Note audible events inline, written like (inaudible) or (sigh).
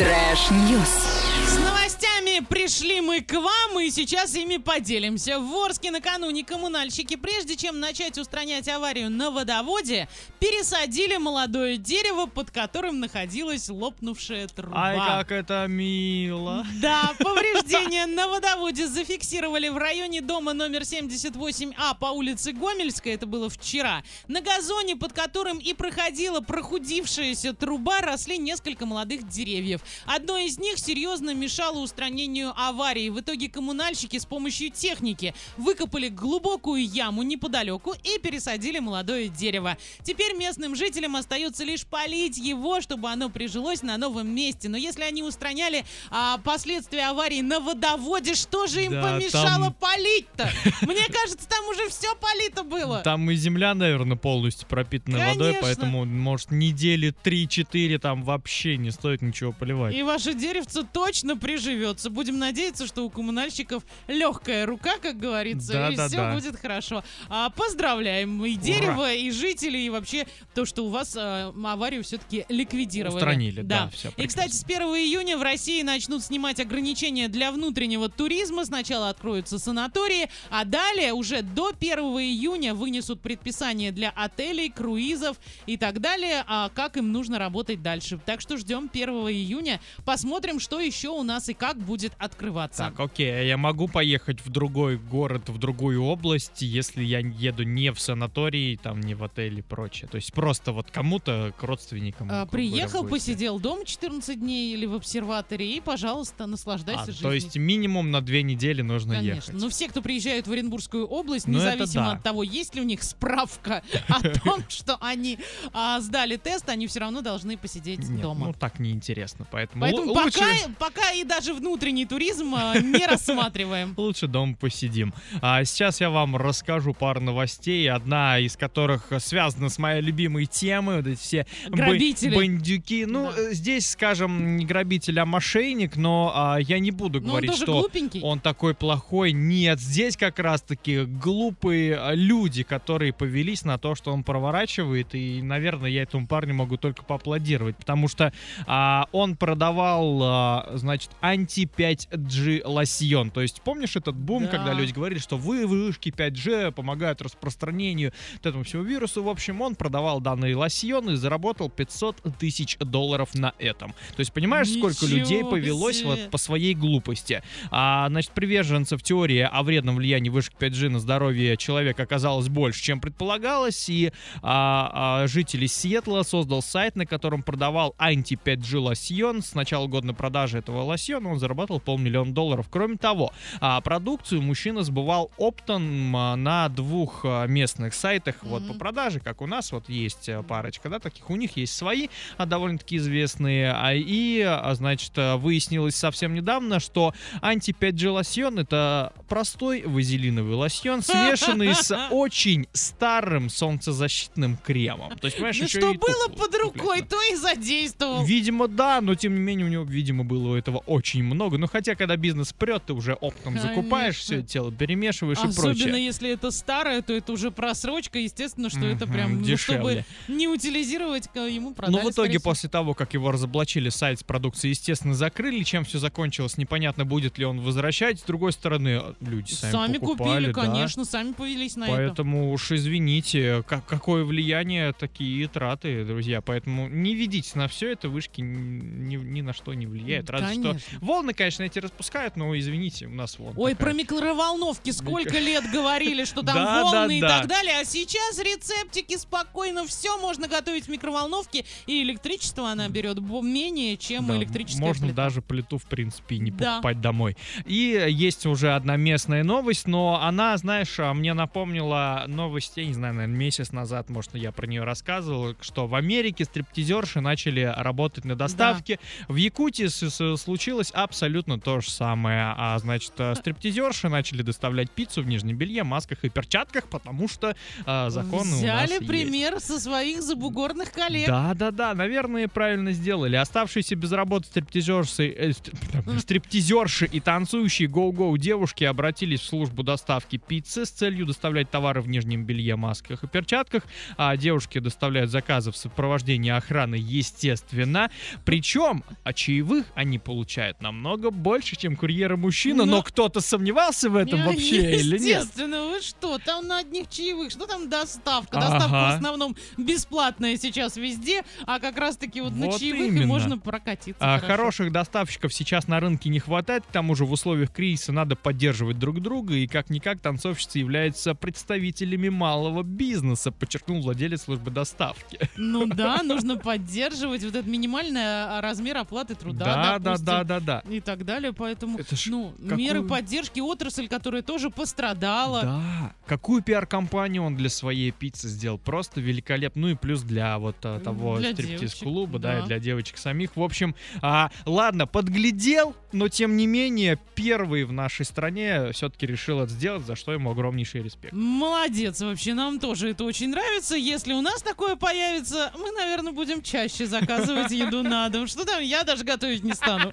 Trash news. Пришли мы к вам и сейчас ими поделимся. В Орске накануне коммунальщики, прежде чем начать устранять аварию на водоводе, пересадили молодое дерево, под которым находилась лопнувшая труба. Ай, как это мило. (laughs) Да, повреждения на водоводе зафиксировали в районе дома номер 78А по улице Гомельская, это было вчера. На газоне, под которым и проходила прохудившаяся труба, росли несколько молодых деревьев. Одно из них серьезно мешало устранению аварии. В итоге коммунальщики с помощью техники выкопали глубокую яму неподалеку и пересадили молодое дерево. Теперь местным жителям остается лишь полить его, чтобы оно прижилось на новом месте. Но если они устраняли а, последствия аварии на водоводе, что же им Да, помешало там- полить-то? (laughs) Мне кажется, там уже все полито было. Там и земля, наверное, полностью пропитана водой, Конечно. поэтому, может, недели 3-4 там вообще не стоит ничего поливать. И ваше деревце точно приживется. Будем надеяться, что у коммунальщиков легкая рука, как говорится, Да, и да, все да. будет хорошо. А, поздравляем и дерево, и жителей, и вообще то, что у вас а, аварию все-таки ликвидировали. Устранили, да, всё И, кстати, с 1 июня в России начнут снимать ограничения для внутреннего туризма. Сначала откроются санатории, а далее уже до 1 июня вынесут предписание для отелей, круизов и так далее, а как им нужно работать дальше. Так что ждем 1 июня, посмотрим, что еще у нас и как будет открываться. Так, окей, а я могу поехать в другой город, в другую область, если я еду не в санаторий, там, не в отель и прочее. То есть просто вот кому-то, к родственникам. А, приехал, говоря, посидел дома 14 дней или в обсерватории и, пожалуйста, наслаждайся А, жизнью. то есть минимум на две недели нужно Конечно. ехать. Но все, кто приезжают в Оренбургскую область, Ну, независимо да. от того, есть ли у них справка (laughs) о (laughs) том, что они а, сдали тест, они все равно должны посидеть дома. ну так неинтересно, поэтому, Поэтому пока, и даже внутренний туризм а, не рассматриваем. Лучше дома посидим. А сейчас я вам расскажу пару новостей, одна из которых связана с моей любимой темой, вот эти все Грабители. бандюки. Ну, Да. э, здесь, скажем, не грабитель, а мошенник, но а, я не буду Но он говорить, тоже что глупенький. он такой плохой. Нет, здесь как раз-таки глупые а, люди, которые повелись на то, что он проворачивает, и, наверное, я этому парню могу только поаплодировать, потому что а, он продавал, а, значит, анти-5G лосьон. То есть, помнишь этот бум, Да. когда люди говорили, что вы вышки 5G помогают распространению вот этому всему вирусу. В общем, он продавал данный лосьон и заработал 500 тысяч долларов на этом. То есть, понимаешь, сколько Ничего людей повелось себе. вот по своей глупости. А, значит, приверженцев теории о вредном влиянии вышек 5G на здоровье человека оказалось больше, чем предполагалось, и а, а, житель из Сиэтла создал сайт, на котором продавал анти-5G лосьон. С начала года на продаже этого лосьона он заработал полмиллиона долларов. Кроме того, а, продукцию мужчина сбывал оптом а, на двух а, местных сайтах вот по продаже, как у нас вот есть а, парочка, да, таких у них есть свои, а, довольно-таки известные, и, значит, а, выяснилось совсем недавно, что анти-5G лосьон это простой вазелиновый лосьон, смешанный с (laughs) очень старым солнцезащитным кремом. То есть, понимаешь, Ну еще что и было под рукой, то и задействовал. Видимо, да, но тем не менее у него, видимо, было этого очень много. Ну, хотя, когда бизнес прет, ты уже оптом закупаешь Конечно. все это тело, перемешиваешь и Особенно прочее. если это старое, то это уже просрочка. Естественно, что это Мгм, прям, ну, чтобы дешевле. не утилизировать, ему продали. Но Ну, в итоге, после того, как его разоблачили, сайт с продукцией, естественно, закрыли. Чем все закончилось, непонятно, будет ли он возвращать. С другой стороны, люди сами, Сами покупали, купили, да. конечно, сами повелись на это. Поэтому уж извините, как, какое влияние такие траты, друзья. Поэтому не ведитесь на все это, вышки ни, ни на что не влияют. Разве что Конечно. волны, конечно, эти распускают, но извините, у нас вон. Ой, такая. про микроволновки сколько лет говорили, что там (laughs) Да, волны да, и так далее, а сейчас рецептики спокойно, все можно готовить в микроволновке, и электричество она берет менее, чем электрическая Можно плита. даже плиту, в принципе, не покупать домой. И есть уже одна местная новость, но она, знаешь, а, мне напомнила новость, я не знаю, наверное, месяц назад, может, я про нее рассказывал, что в Америке стриптизерши начали работать на доставке. В Якутии случилось абсолютно то то же самое. А, значит, э, стриптизерши начали доставлять пиццу в нижнем белье, масках и перчатках, потому что а, законы Взяли у нас есть. пример со своих забугорных коллег. Да, да, да, наверное, правильно сделали. Оставшиеся без работы стриптизерши, э, стр- стриптизерши и танцующие гоу-гоу девушки обратились в службу доставки пиццы с целью доставлять товары в нижнем белье, масках и перчатках. А девушки доставляют заказы в сопровождении охраны, естественно. Причем, а чаевых они получают намного больше, чем курьеры мужчина. Но, Но- кто-то сомневался в этом Не, вообще (laughs) или нет? Естественно, вы что, там на одних чаевых, что там доставка? Ага. Доставка в основном бесплатная сейчас везде, а как раз-таки вот, на Вот чаевых и именно. можно прокатиться. А, хорошо. хороших доставщиков сейчас на рынке не хватает, к тому же в условиях кризиса надо поддерживать друг друга, и как-никак танцовщицы являются представителями малого бизнеса, подчеркнул владелец службы доставки. Ну (laughs) да, нужно поддерживать вот этот минимальный а, размер оплаты труда, Да, да, допустим, да, да, да. И так далее, поэтому, Это ж ну, какую- меры поддержки, отрасль, которая тоже пострадала. Да, какую пиар-компанию он для своей пиццы сделал, просто великолепно. Ну и плюс для вот а, того стриптиз-клуба, девочек, да, и да. для девочек самих. В общем, а, ладно, подглядел, но тем не менее первый в нашей стране все-таки решил это сделать, за что ему огромнейший респект. Молодец, вообще, нам тоже это очень нравится. Если у нас такое появится, мы, наверное, будем чаще заказывать еду на дом. Что там, я даже готовить не стану.